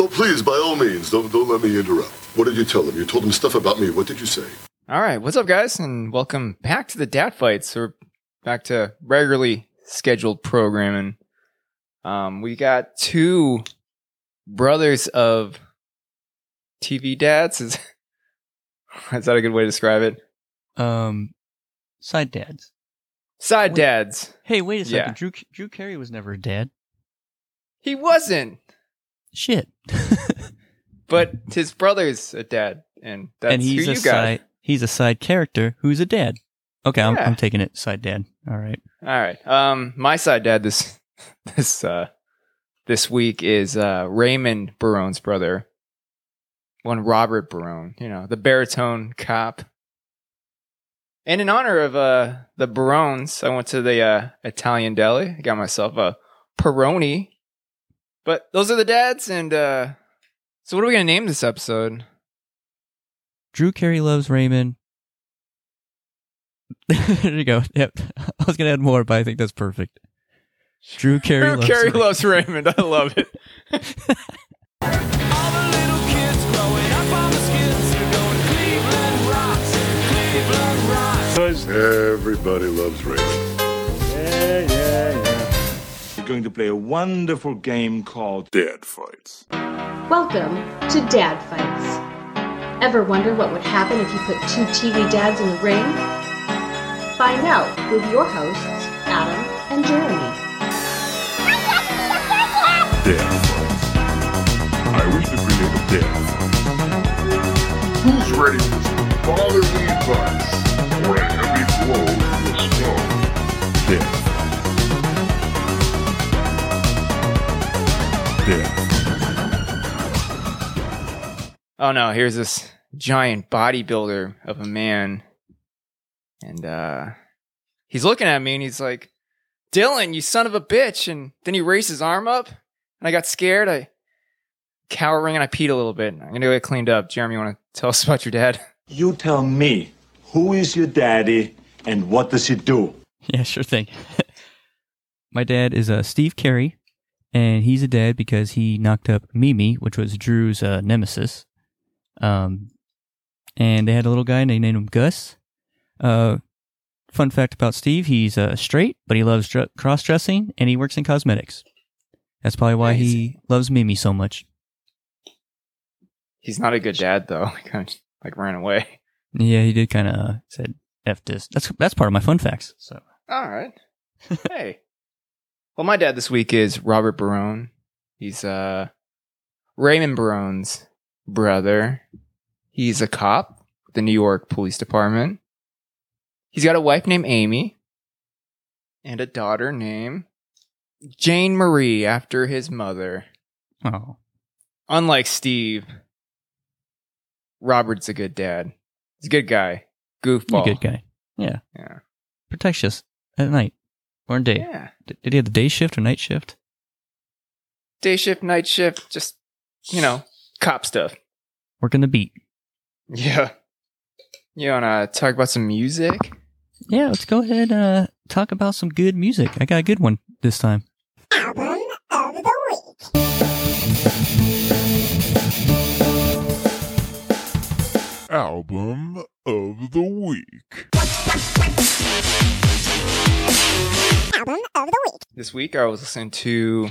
Oh, please, by all means, don't, don't let me interrupt. What did you tell him? You told him stuff about me. What did you say? All right, what's up, guys, and welcome back to the Dad Fights, or back to regularly scheduled programming. Um, we got two brothers of TV dads. Is, is that a good way to describe it? Um, side dads. Side Wait. dads. Hey, wait a second. Yeah. Drew Drew Carey was never a dad. He wasn't, Shit. but his brother's a dad, and that's and he's who a you got. side. He's a side character who's a dad. Okay, I'm, Yeah. I'm taking it. Side dad. All right. All right. Um, my side dad this this uh this week is uh Raymond Barone's brother, one Robert Barone. You know, the baritone cop. And in honor of uh the Barones, I went to the uh Italian deli. I got myself a Peroni. But those are the dads, and uh so what are we gonna name this episode? Drew Carey loves Raymond. there you go. Yep. I was gonna add more, but I think that's perfect. Drew Carey Drew loves Carey Raymond. loves Raymond. I love it. All the little kids growing up on the skids are going Cleveland rocks, Cleveland rocks. Everybody loves Raymond. Yeah, yeah, yeah. We're going to play a wonderful game called Dad fights. Welcome to Dad Fights. Ever wonder what would happen if you put two TV dads in the ring? Find out with your hosts, Adam and Jeremy. Dad fights. I wish to create a dad fight. Who's ready for some fatherly advice or a heavy blow to the skull? Dad fight. Oh no, here's this giant bodybuilder of a man. And uh he's looking at me and he's like, Dylan, you son of a bitch. And then he raised his arm up and I got scared. I cowering and I peed a little bit. I'm gonna go get cleaned up. Jeremy, you wanna tell us about your dad? You tell me, who is your daddy and what does he do? Yeah, sure thing. My dad is uh, Steve Carey, and he's a dad because he knocked up Mimi, which was Drew's uh, nemesis. Um, and they had a little guy, and they named him Gus. Uh, fun fact about Steve: he's uh, straight, but he loves dr- cross dressing, and he works in cosmetics. That's probably why he loves Mimi so much. He's not a good dad though. He kind of like ran away. Yeah, he did kind of uh, said "f this." That's that's part of my fun facts. So All right. hey. Well, my dad this week is Robert Barone. He's uh Raymond Barone's brother. He's a cop with the New York Police Department. He's got a wife named Amy and a daughter named Jane Marie after his mother. oh, Unlike Steve, Robert's a good dad. He's a good guy. he's Goofball. a good guy. Yeah, Yeah. protects us at night or in day. Yeah. Did he have the day shift or night shift? Day shift, night shift, just, you know, cop stuff. Working the beat. Yeah. You wanna talk about some music? Yeah, let's go ahead uh talk about some good music. I got a good one this time. Album of the week. Album of the week. This week I was listening to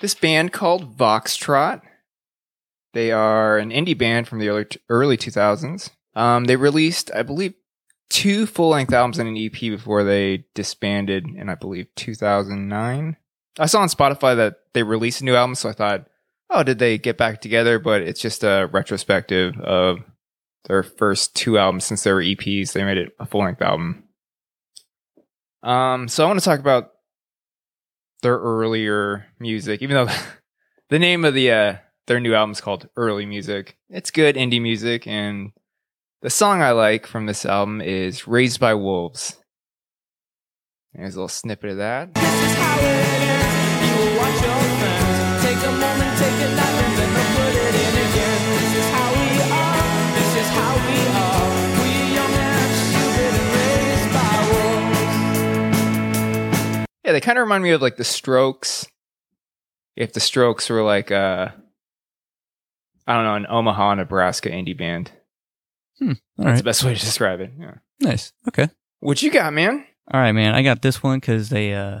this band called Voxtrot. They are an indie band from the early early 2000s. Um, they released, I believe, two full length albums and an EP before they disbanded in, I believe, 2009. I saw on Spotify that they released a new album, so I thought, oh, did they get back together? But it's just a retrospective of their first two albums since they were EPs. They made it a full length album. Um, so I want to talk about their earlier music, even though the name of the uh, their new album is called Early Music. It's good indie music, and the song I like from this album is "Raised by Wolves." There's a little snippet of that. Yeah, they kind of remind me of like the Strokes. If the Strokes were like uh I don't know, an Omaha, Nebraska indie band. All That's right. the best way to describe it. Yeah. Nice. Okay. What you got, man? All right, man. I got this one because they, uh,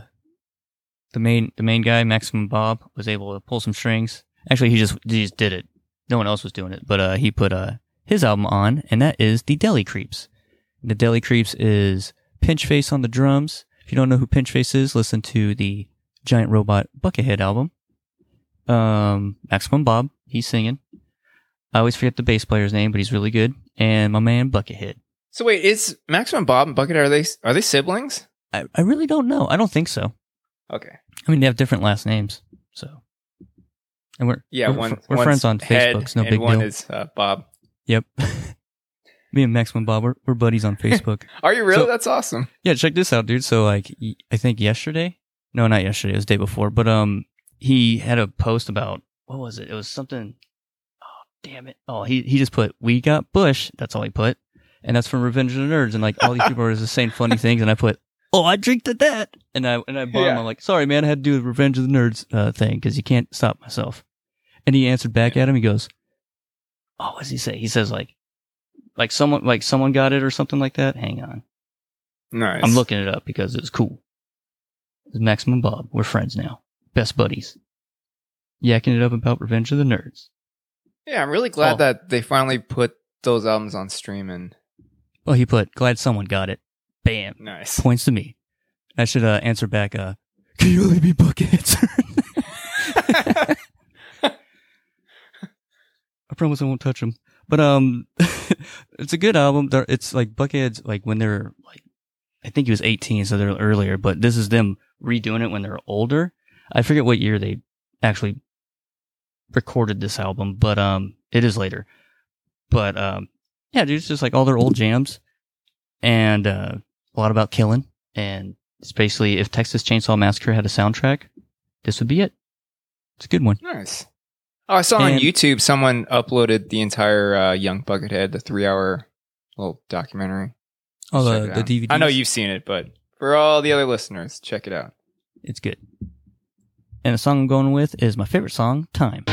the main, the main guy, Maximum Bob, was able to pull some strings. Actually, he just, he just did it. No one else was doing it, but uh, he put uh his album on, and that is the Deli Creeps. The Deli Creeps is Pinchface on the drums. If you don't know who Pinchface is, listen to the Giant Robot Buckethead album. Um, Maximum Bob, he's singing. I always forget the bass player's name, but he's really good. And my man Buckethead. So wait, is Maximum Bob and Bucket are they are they siblings? I, I really don't know. I don't think so. Okay. I mean, they have different last names, so. And we're Yeah, we're, one we're friends on Facebook. It's no and big one deal. is uh, Bob. Yep. Me and Maximum Bob, we're, we're buddies on Facebook. Are you really? So- That's awesome. yeah, check this out, dude. So like, I think yesterday, no, not yesterday, it was the day before, but um, he had a post about what was it? It was something. Oh damn it! Oh, he he just put we got Bush. That's all he put, and that's from Revenge of the Nerds. And like all these people are just saying funny things, and I put. Oh, I drink to that, and I and I bought him. I'm like, sorry, man, I had to do the Revenge of the Nerds uh, thing because you can't stop myself. And he answered back at him. He goes, "Oh, what does he say?" He says like, like someone like someone got it or something like that. Hang on, Nice. I'm looking it up because it's cool. It's Maximum Bob. We're friends now. Best buddies. Yakking it up about Revenge of the Nerds. Yeah, I'm really glad Oh. that they finally put those albums on stream and Well, he put, glad someone got it. Bam. nice. Points to me. I should uh, answer back, uh, can you only be buckets? I promise I won't touch them. But um, it's a good album. They're, it's like Bucketheads, like when they're like, I think he was 18, so they're earlier. But this is them redoing it when they're older. I forget what year they actually recorded this album, but um, it is later. But um, yeah, dude, it's just like all their old jams, and uh, a lot about killing. And it's basically if Texas Chainsaw Massacre had a soundtrack, this would be it. It's a good one. Nice. Oh, I saw on YouTube someone uploaded the entire uh, Young Buckethead, the three hour little documentary. Oh, Check the, the. DVD. I know you've seen it, but for all the other listeners, check it out. It's good. And the song I'm going with is my favorite song, Time.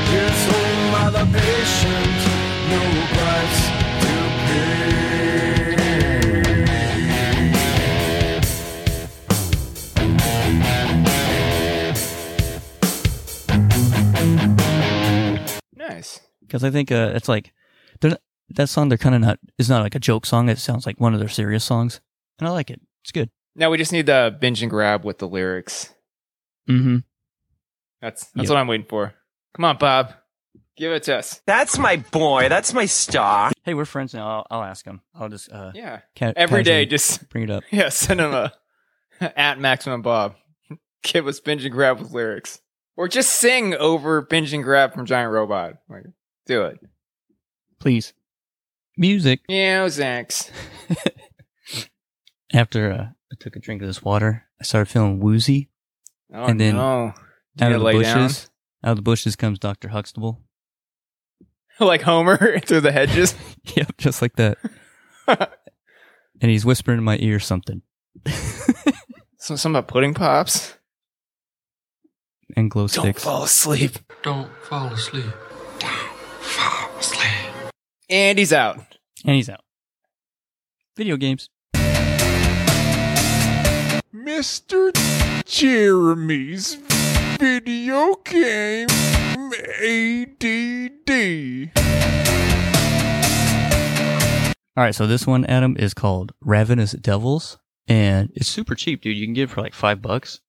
Because I think uh, it's like, they're not, that song, they're kind of not, it's not like a joke song. It sounds like one of their serious songs. And I like it. It's good. Now we just need the binge and grab with the lyrics. Mm-hmm. That's that's Yep. what I'm waiting for. Come on, Bob. Give it to us. That's my boy. That's my star. Hey, we're friends now. I'll, I'll ask him. I'll just uh, Yeah. ca- Every day, just bring it up. yeah, send him a at maximum Bob. Give us binge and grab with lyrics, or just sing over binge and grab from Giant Robot. Like, do it. Please. Music. Yeah, Zanks. After uh, I took a drink of this water, I started feeling woozy. Oh And then no. Out of the lay bushes, out of the bushes comes Doctor Huxtable. like Homer through the hedges. yep, just like that. and he's whispering in my ear something. so some about pudding pops. and glow Don't sticks. fall asleep. Don't fall asleep. And he's out. And he's out. Video games. Mr. Jeremy's video game ADD. All right, so this one, Adam, is called Ravenous Devils, and it's super cheap, dude. You can get it for like five bucks.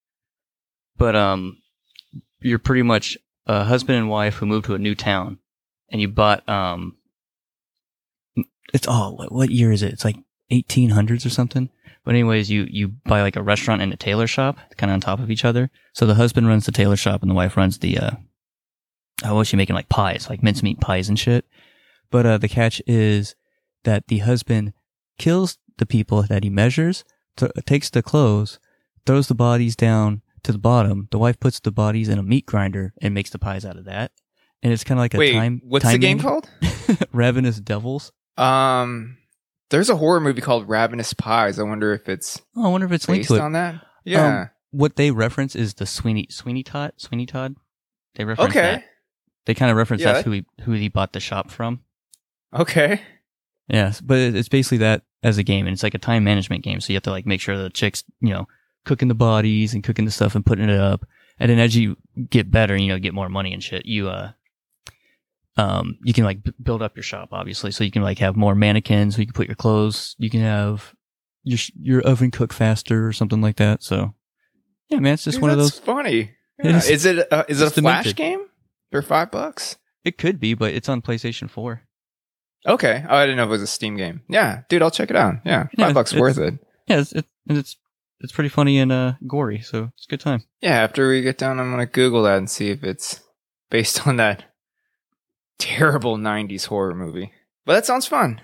But um, you're pretty much a husband and wife who moved to a new town, and you bought um, it's oh, what, year is it? It's like 1800s or something. But anyways, you you buy like a restaurant and a tailor shop, kind of on top of each other. So the husband runs the tailor shop, and the wife runs the uh, oh, what's she making like pies, like mincemeat pies and shit. But uh, the catch is that the husband kills the people that he measures, th- takes the clothes, throws the bodies down to the bottom. The wife puts the bodies in a meat grinder and makes the pies out of that. And it's kind of like a Wait, time. what's the time game. called? Ravenous Devils. Um, there's a horror movie called Ravenous Pies. I wonder if it's Oh, I wonder if it's linked based to it. on that. Yeah. Um, what they reference is the Sweeney Sweeney Todd. Sweeney Todd. They reference okay. that. They kind of reference Yeah, that's who he who he bought the shop from. Okay. Yes, but it's basically that as a game, and it's like a time management game. So you have to like make sure the chicks, you know, cooking the bodies and cooking the stuff and putting it up. And then as you get better, you know, get more money and shit, you uh, um, you can like b- build up your shop, obviously. So you can like have more mannequins. So you can put your clothes. You can have your sh- your oven cook faster or something like that. So yeah, man, it's just Dude, one of those. funny. Yeah. is- Is it uh, is it a flash demented. game for five bucks? It could be, but it's on PlayStation Four. Okay. Oh, I didn't know if it was a Steam game. Yeah, dude, I'll check it out. Yeah, five Yeah, bucks it's- worth it. Yeah, it's it, and it's it's pretty funny and uh gory, so it's a good time. Yeah, after we get done, I'm gonna Google that and see if it's based on that terrible '90s horror movie. But that sounds fun.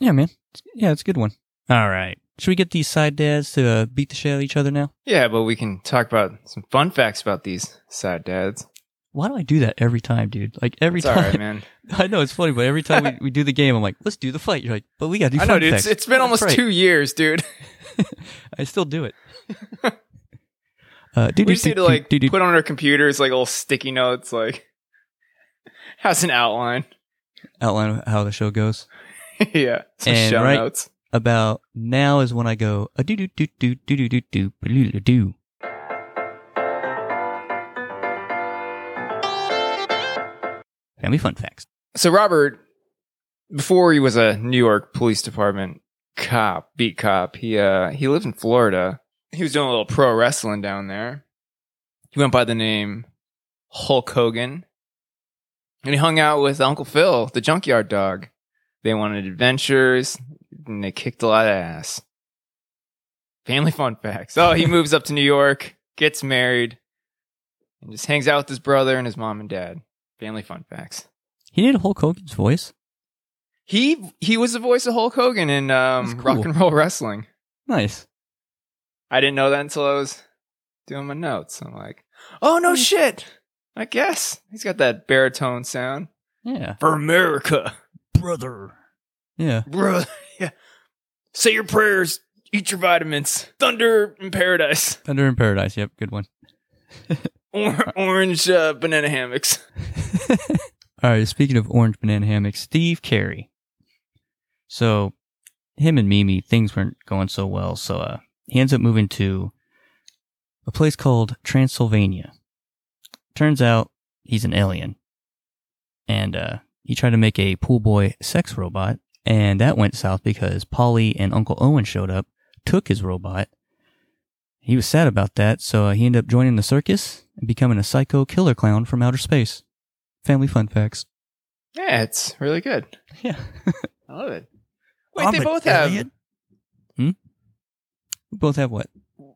Yeah, man. Yeah, it's a good one. All right. Should we get these side dads to uh, beat the shit out of each other now? Yeah, but we can talk about some fun facts about these side dads. Why do I do that every time, dude? Like every It's all right, time. man. I know it's funny, but every time we, we do the game, I'm like, let's do the fight. You're like, but we gotta do I fun know, dude. facts. It's, it's been Oh, almost right. two years, dude. I still do it. uh, dude, we just need to like put on our computers like little sticky notes, like has an outline. outline of how the show goes. yeah, some And show right- notes. About now is when I go a do do do do do do do do do. Family fun facts. So Robert, before he was a New York Police Department cop, beat cop, he uh he lived in Florida. He was doing a little pro wrestling down there. He went by the name Hulk Hogan. And he hung out with Uncle Phil, the junkyard dog. They wanted adventures and they kicked a lot of ass. Family fun facts. Oh, he moves up to New York, gets married, and just hangs out with his brother and his mom and dad. Family fun facts. He did Hulk Hogan's voice. He he was the voice of Hulk Hogan in um, cool. rock and roll wrestling. Nice. I didn't know that until I was doing my notes. I'm like, oh no shit! I guess he's got that baritone sound Yeah. for America, Brother. Yeah. brother. Yeah, say your prayers, eat your vitamins. Thunder in paradise. Thunder in Paradise. Yep. Good one. Or- orange uh, banana hammocks. All right. Speaking of orange banana hammocks, Steve Carey. So, him and Mimi, things weren't going so well. So, uh, he ends up moving to a place called Transylvania. Turns out he's an alien. And, uh, he tried to make a pool boy sex robot. And that went south because Polly and Uncle Owen showed up, took his robot. He was sad about that. So, uh, he ended up joining the circus and becoming a psycho killer clown from outer space. Family fun facts. Yeah, it's really good. Yeah. I love it. Wait, I'm they an both have. alien. Hmm? We both have what?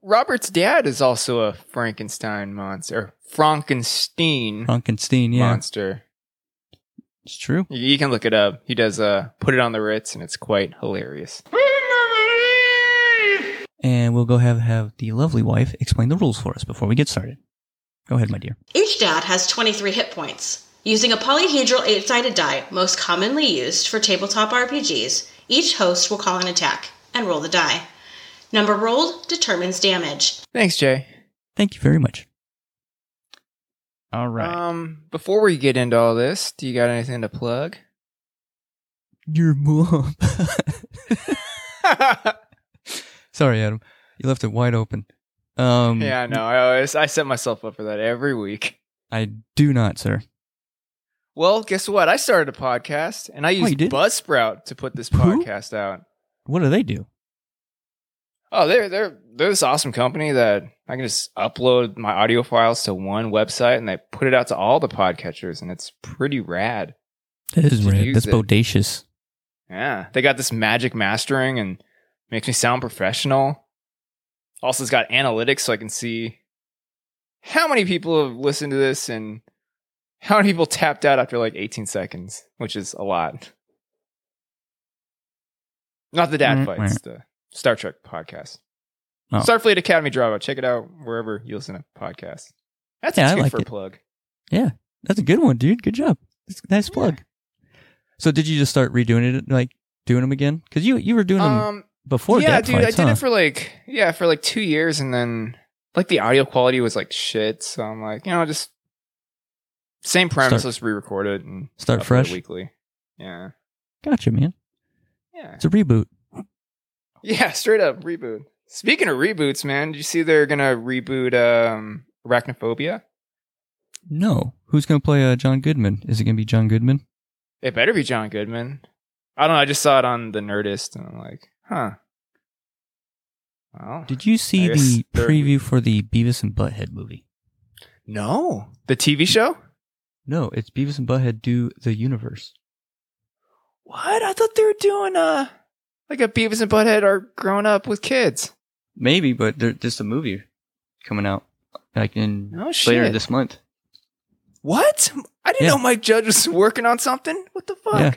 Robert's dad is also a Frankenstein monster. Frankenstein Frankenstein, yeah. monster. It's true. You, you can look it up. He does uh put it on the Ritz, and it's quite hilarious. And we'll go have have the lovely wife explain the rules for us before we get started. Go ahead, my dear. Each dad has 23 hit points. Using a polyhedral eight sided die, most commonly used for tabletop RPGs, each host will call an attack and roll the die. Number rolled determines damage. Thanks, Jay. Thank you very much. All right. Um, before we get into all this, do you got anything to plug? Your mom. Sorry, Adam. You left it wide open. Um, yeah, I know. I always I set myself up for that every week. I do not, sir. Well, guess what? I started a podcast, and I used did? Buzzsprout to put this Who? podcast out. What do they do? Oh, they're they're they're this awesome company that I can just upload my audio files to one website, and they put it out to all the podcatchers, and it's pretty rad. That is rad. That's it. bodacious. Yeah, they got this magic mastering and makes me sound professional. Also, it's got analytics so I can see how many people have listened to this and how many people tapped out after like 18 seconds, which is a lot. Not the dad Mm, fights, the Star Trek podcast. Oh. Starfleet Academy Drama. Check it out wherever you listen to podcasts. That's Yeah, I a two like for it. plug. Yeah, that's a good one, dude. Good job. That's nice plug. So, did you just start redoing it, like doing them again? Because you you were doing them Um, before. yeah, dude, Fights, I did it for like yeah for like two years, and then like the audio quality was like shit. So I'm like, you know, just Same premise. Start- let's re-record it and Start fresh. weekly. Yeah. Gotcha, man. Yeah. It's a reboot. Yeah, straight up reboot. Speaking of reboots, man, did you see they're gonna reboot um Arachnophobia? No. Who's gonna play uh, John Goodman? Is it gonna be John Goodman? It better be John Goodman. I don't know. I just saw it on the Nerdist, and I'm like, huh. Well, Did you see the they're- preview for the Beavis and Butthead movie? no, the TV show. No, it's Beavis and Butthead do the universe. What? I thought they were doing uh like a Beavis and Butthead are growing up with kids. Maybe, but there, there's a movie coming out like in Oh later this month. what? I didn't Yeah. know Mike Judge was working on something. What the fuck? Yeah.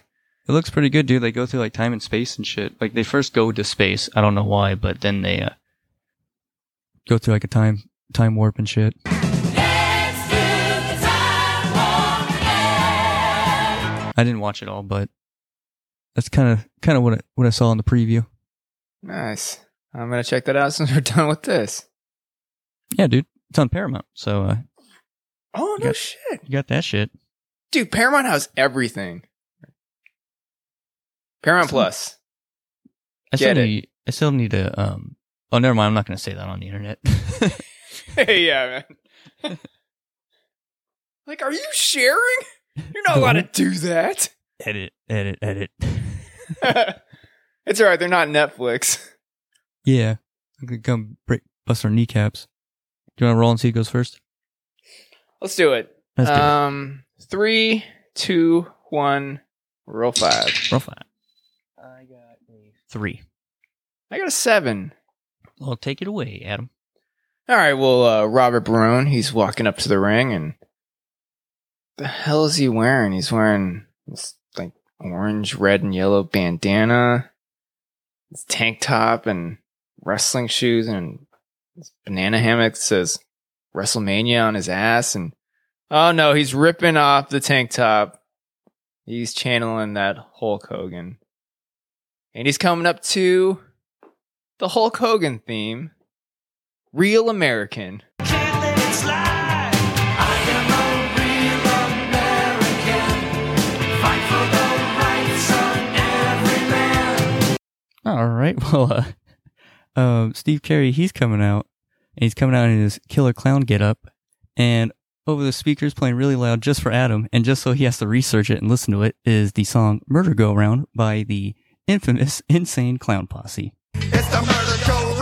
It looks pretty good, dude. They go through like time and space and shit. Like they first go to space. I don't know why, but then they uh, go through like a time time warp and shit. I didn't watch it all, but that's kind of kind of what I, what I saw in the preview. Nice. I'm gonna check that out since we're done with this. Yeah, dude, it's on Paramount, so uh, Oh no Yeah. shit, you got that shit. dude! Paramount has everything. Paramount Plus. I still Get it. need I still need to um. Oh, never mind. I'm not going to say that on the internet. Hey, yeah, man. like, are you sharing? You're not allowed to do that. edit, edit, edit. it's all right. They're not Netflix. yeah, I could come break bust our kneecaps. Do you want to roll and see who goes first? Let's do it. Let's do it. um, three, two, one. Roll five. Roll five. I got a three. I got a seven. Well, take it away, Adam. All right. Well, uh, Robert Barone, he's walking up to the ring, and the hell is he wearing? He's wearing this like orange, red, and yellow bandana, this tank top, and wrestling shoes, and banana hammock says WrestleMania on his ass. And oh no, he's ripping off the tank top. He's channeling that Hulk Hogan, and he's coming up to the Hulk Hogan theme. Real American. All right. Well, uh, um, Steve Carey, he's coming out, and he's coming out in his killer clown getup, and over the speakers playing really loud just for Adam, and just so he has to research it and listen to it, is the song "Murder Go Round" by the infamous Insane Clown Posse. It's the murder go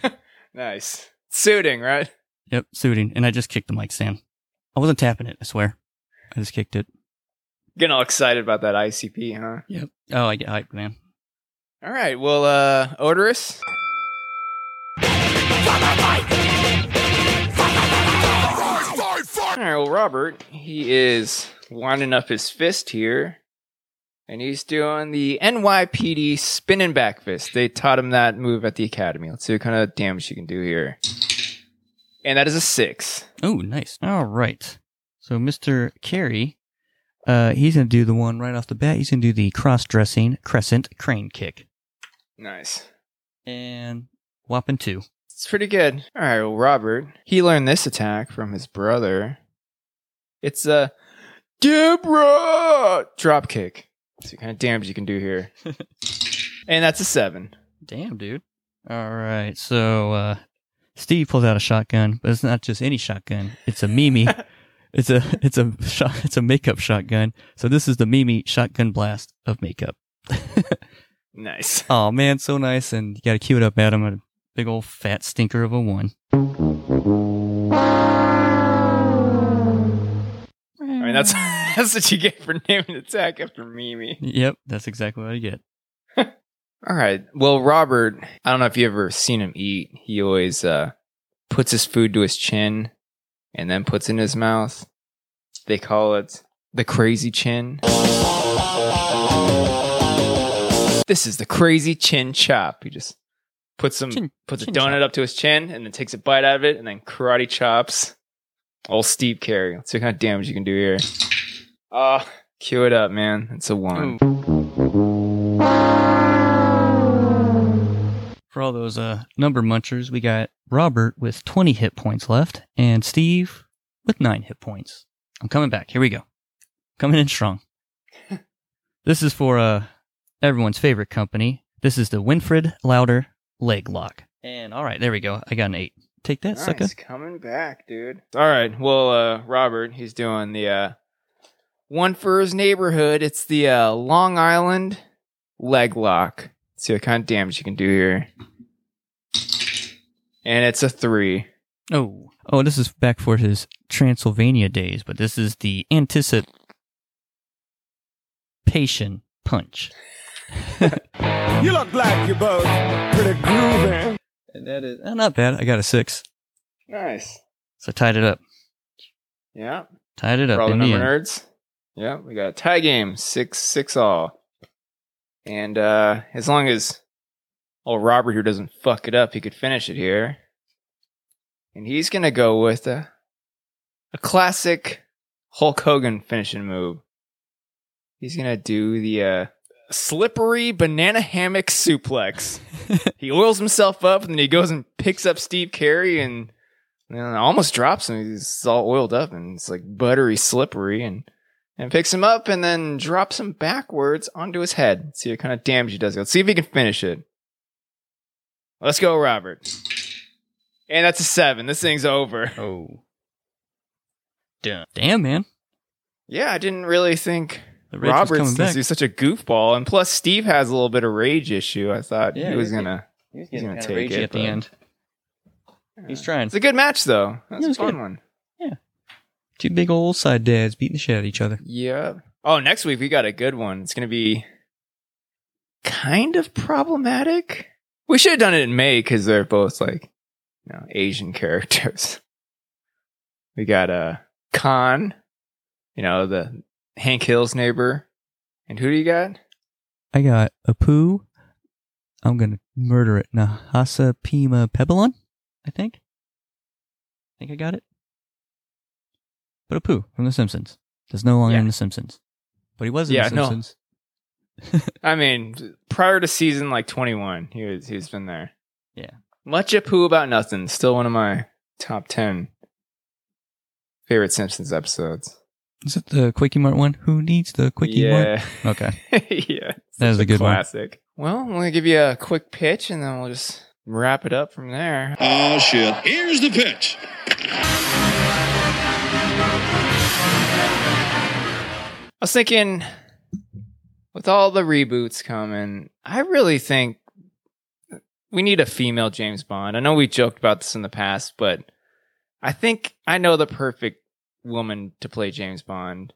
round. nice. Suiting, right? Yep, suiting, and I just kicked the mic stand. I wasn't tapping it. I swear, I just kicked it. Getting all excited about that ICP, huh? Yep. Oh, I get hyped, man. All right. Well, uh, Odorous. All right. Well, Robert, he is winding up his fist here, and he's doing the NYPD spinning back fist. They taught him that move at the academy. Let's see what kind of damage you can do here. And that is a six. Oh, nice. All right. So Mr. Carey, uh, he's gonna do the one right off the bat. He's gonna do the cross-dressing crescent crane kick, Nice. and whopping two. It's pretty good. All right, well, Robert, he learned this attack from his brother. It's a Deborah drop kick. See what kind of damage you can do here. and that's a seven. Damn, dude. All right. So uh, Steve pulls out a shotgun, but it's not just any shotgun. It's a Mimi. it's a it's a shot. It's a makeup shotgun. So this is the Mimi shotgun blast of makeup. Nice. oh man, so nice, and you got to cue it up, Adam. A big old fat stinker of a one. I mean, that's that's what you get for naming attack after Mimi. Yep, that's exactly what I get. All right. Well, Robert, I don't know if you ever seen him eat. He always uh, puts his food to his chin and then puts in his mouth. They call it the crazy chin. This is the crazy chin chop. He just puts some Chin- puts a donut chop. up to his chin and then takes a bite out of it and then karate chops. Old Steve Carey. Let's see what kind of damage you can do here. Ah, cue it up, man. It's a one. For all those uh, number munchers, we got Robert with 20 hit points left and Steve with 9 hit points. I'm coming back. Here we go. Coming in strong. this is for uh, everyone's favorite company. This is the Winfred Louder Leg Lock. And all right, there we go. I got an 8. Take that, sucker. Nice, coming back, dude. All right. Well, uh, Robert, he's doing the uh, one for his neighborhood. It's the uh, Long Island leg lock. See what kind of damage you can do here. And it's a three. Oh, oh, this is back for his Transylvania days, but this is the anticipation punch. You look like you're both pretty groovy. And that is uh, not bad. I got a six, Nice. so tied it up. Yeah. Tied it up For all the in the number end. nerds. Yeah, we got a tie game, six six all. And uh as long as old Robert here doesn't fuck it up, he could finish it here. And he's gonna go with a a classic Hulk Hogan finishing move. He's gonna do the uh slippery banana hammock suplex. he oils himself up and then he goes and picks up Steve Carey and and almost drops him. He's all oiled up and it's like buttery slippery and and picks him up and then drops him backwards onto his head. See what kind of damage he does. Let's see if he can finish it. Let's go, Robert. And that's a seven. This thing's over. Oh, damn, damn, man! Yeah, I didn't really think The rage was Robert's coming back. he's such a goofball, and plus Steve has a little bit of rage issue. I thought Yeah, he was he's gonna. He's getting gonna kinda take it at at the the end. end. He's trying. It's a good match though. That's Yeah, it a was fun good. one. Two big old side dads beating the shit out of each other. Yeah. Oh, next week we got a good one. It's gonna be kind of problematic. We should have done it in May because they're both like, you know, Asian characters. We got uh Kahn, you know, the Hank Hill's neighbor. And who do you got? I got Apu. I'm gonna murder it. Nahasa Pima Pebalon, I think. I think I got it. But Apu from The Simpsons. That's no longer Yeah. in The Simpsons. But he was in Yeah, The no. Simpsons. I mean, prior to season like twenty one, he was he's been there. Yeah. Much Apu about nothing. Still one of my top ten favorite Simpsons episodes. Is it the Quickie Mart one? Who needs the Quickie Mart? Okay. yeah. That was a good one. classic. Well, I'm gonna give you a quick pitch and then we'll just wrap it up from there. Oh, shit. Here's the pitch. I was thinking with all the reboots coming, I really think we need a female James Bond. I know we joked about this in the past, but I think I know the perfect woman to play James Bond.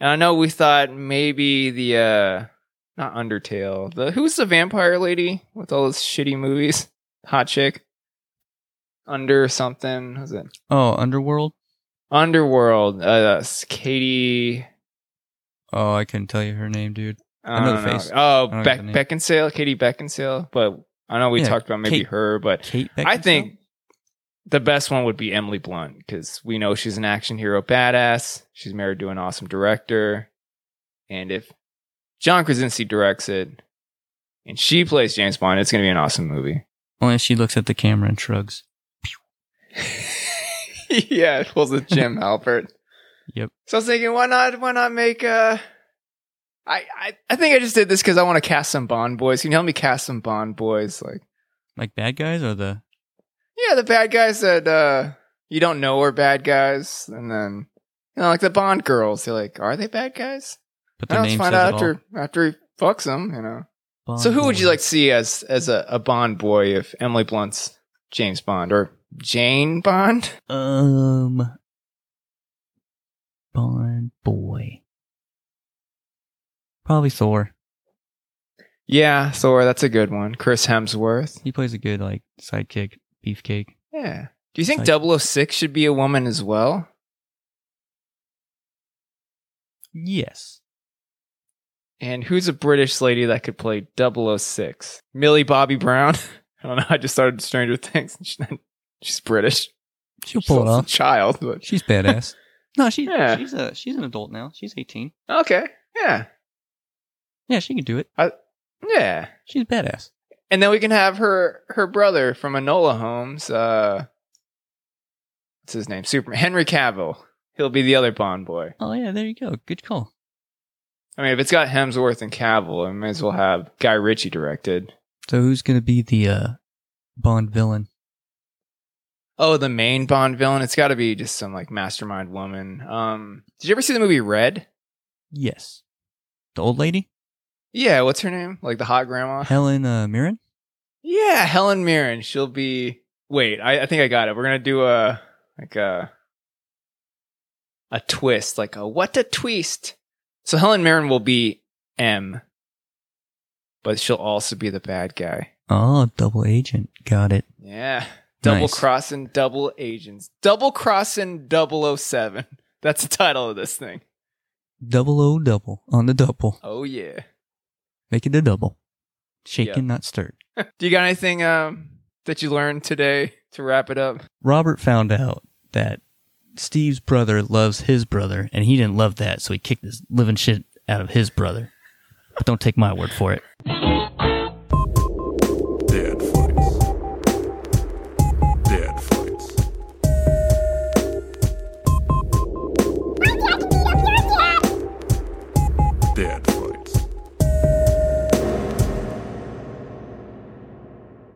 And I know we thought maybe the uh not Undertale. The who's the vampire lady with all those shitty movies? Hot chick. Under something. Was it? Oh, Underworld? Underworld. Uh Katie Oh, I couldn't tell you her name, dude. I know the face. Oh, I don't Beck the name. Beckinsale, Katie Beckinsale. But I know we Yeah, talked about maybe Kate- her, but Kate I think the best one would be Emily Blunt because we know she's an action hero badass. She's married to an awesome director, and if John Krasinski directs it and she plays James Bond, it's going to be an awesome movie. Only she looks at the camera and shrugs. yeah, it pulls a Jim Halpert. Yep. So I was thinking, why not? Why not make uh I, I, I think I just did this because I want to cast some Bond boys. Can you help me cast some Bond boys? Like, Like bad guys or the yeah, the bad guys that uh you don't know are bad guys, and then you know, like the Bond girls. You're like, are they bad guys? but Well, the let's name find out after after he fucks them. You know. Bond so who would you like to see as as a, a Bond boy if Emily Blunt's James Bond or Jane Bond? Um, Boy. Probably Thor. Yeah, Thor. That's a good one. Chris Hemsworth. He plays a good like sidekick, beefcake. Yeah. Do you think Like- 006 should be a woman as well? Yes. And who's a British lady that could play 006? Millie Bobby Brown? I don't know. I just started Stranger Things. She's, she's British. She'll She's pull it off. a child, but She's badass. no, she Yeah. she's a she's an adult now. She's eighteen. okay. Yeah. Yeah, she can do it. Yeah. She's badass. And then we can have her her brother from Enola Holmes. Uh, what's his name? Superman. Henry Cavill. He'll be the other Bond boy. Oh yeah, there you go. Good call. I mean, if it's got Hemsworth and Cavill, I might as well have Guy Ritchie directed. So who's gonna be the uh, Bond villain? Oh, the main Bond villain. It's got to be just some like mastermind woman. Um, did you ever see the movie Red? Yes, the old lady, Yeah, what's her name? Like the hot grandma. Helen uh, Mirren. Yeah, Helen Mirren. She'll be. Wait, I, I think I got it. We're gonna do a like a a twist, like a what a twist. So Helen Mirren will be M, but she'll also be the bad guy. Oh, double agent. Got it. Yeah, double Nice. crossing double agents, double crossing 007. That's the title of this thing. Double O double on the double. Oh yeah. Make it a double. Shaken, Yeah. not stirred. Do you got anything um that you learned today to wrap it up? Robert found out that Steve's brother loves his brother, and he didn't love that, so he kicked his living shit out of his brother. But don't take my word for it.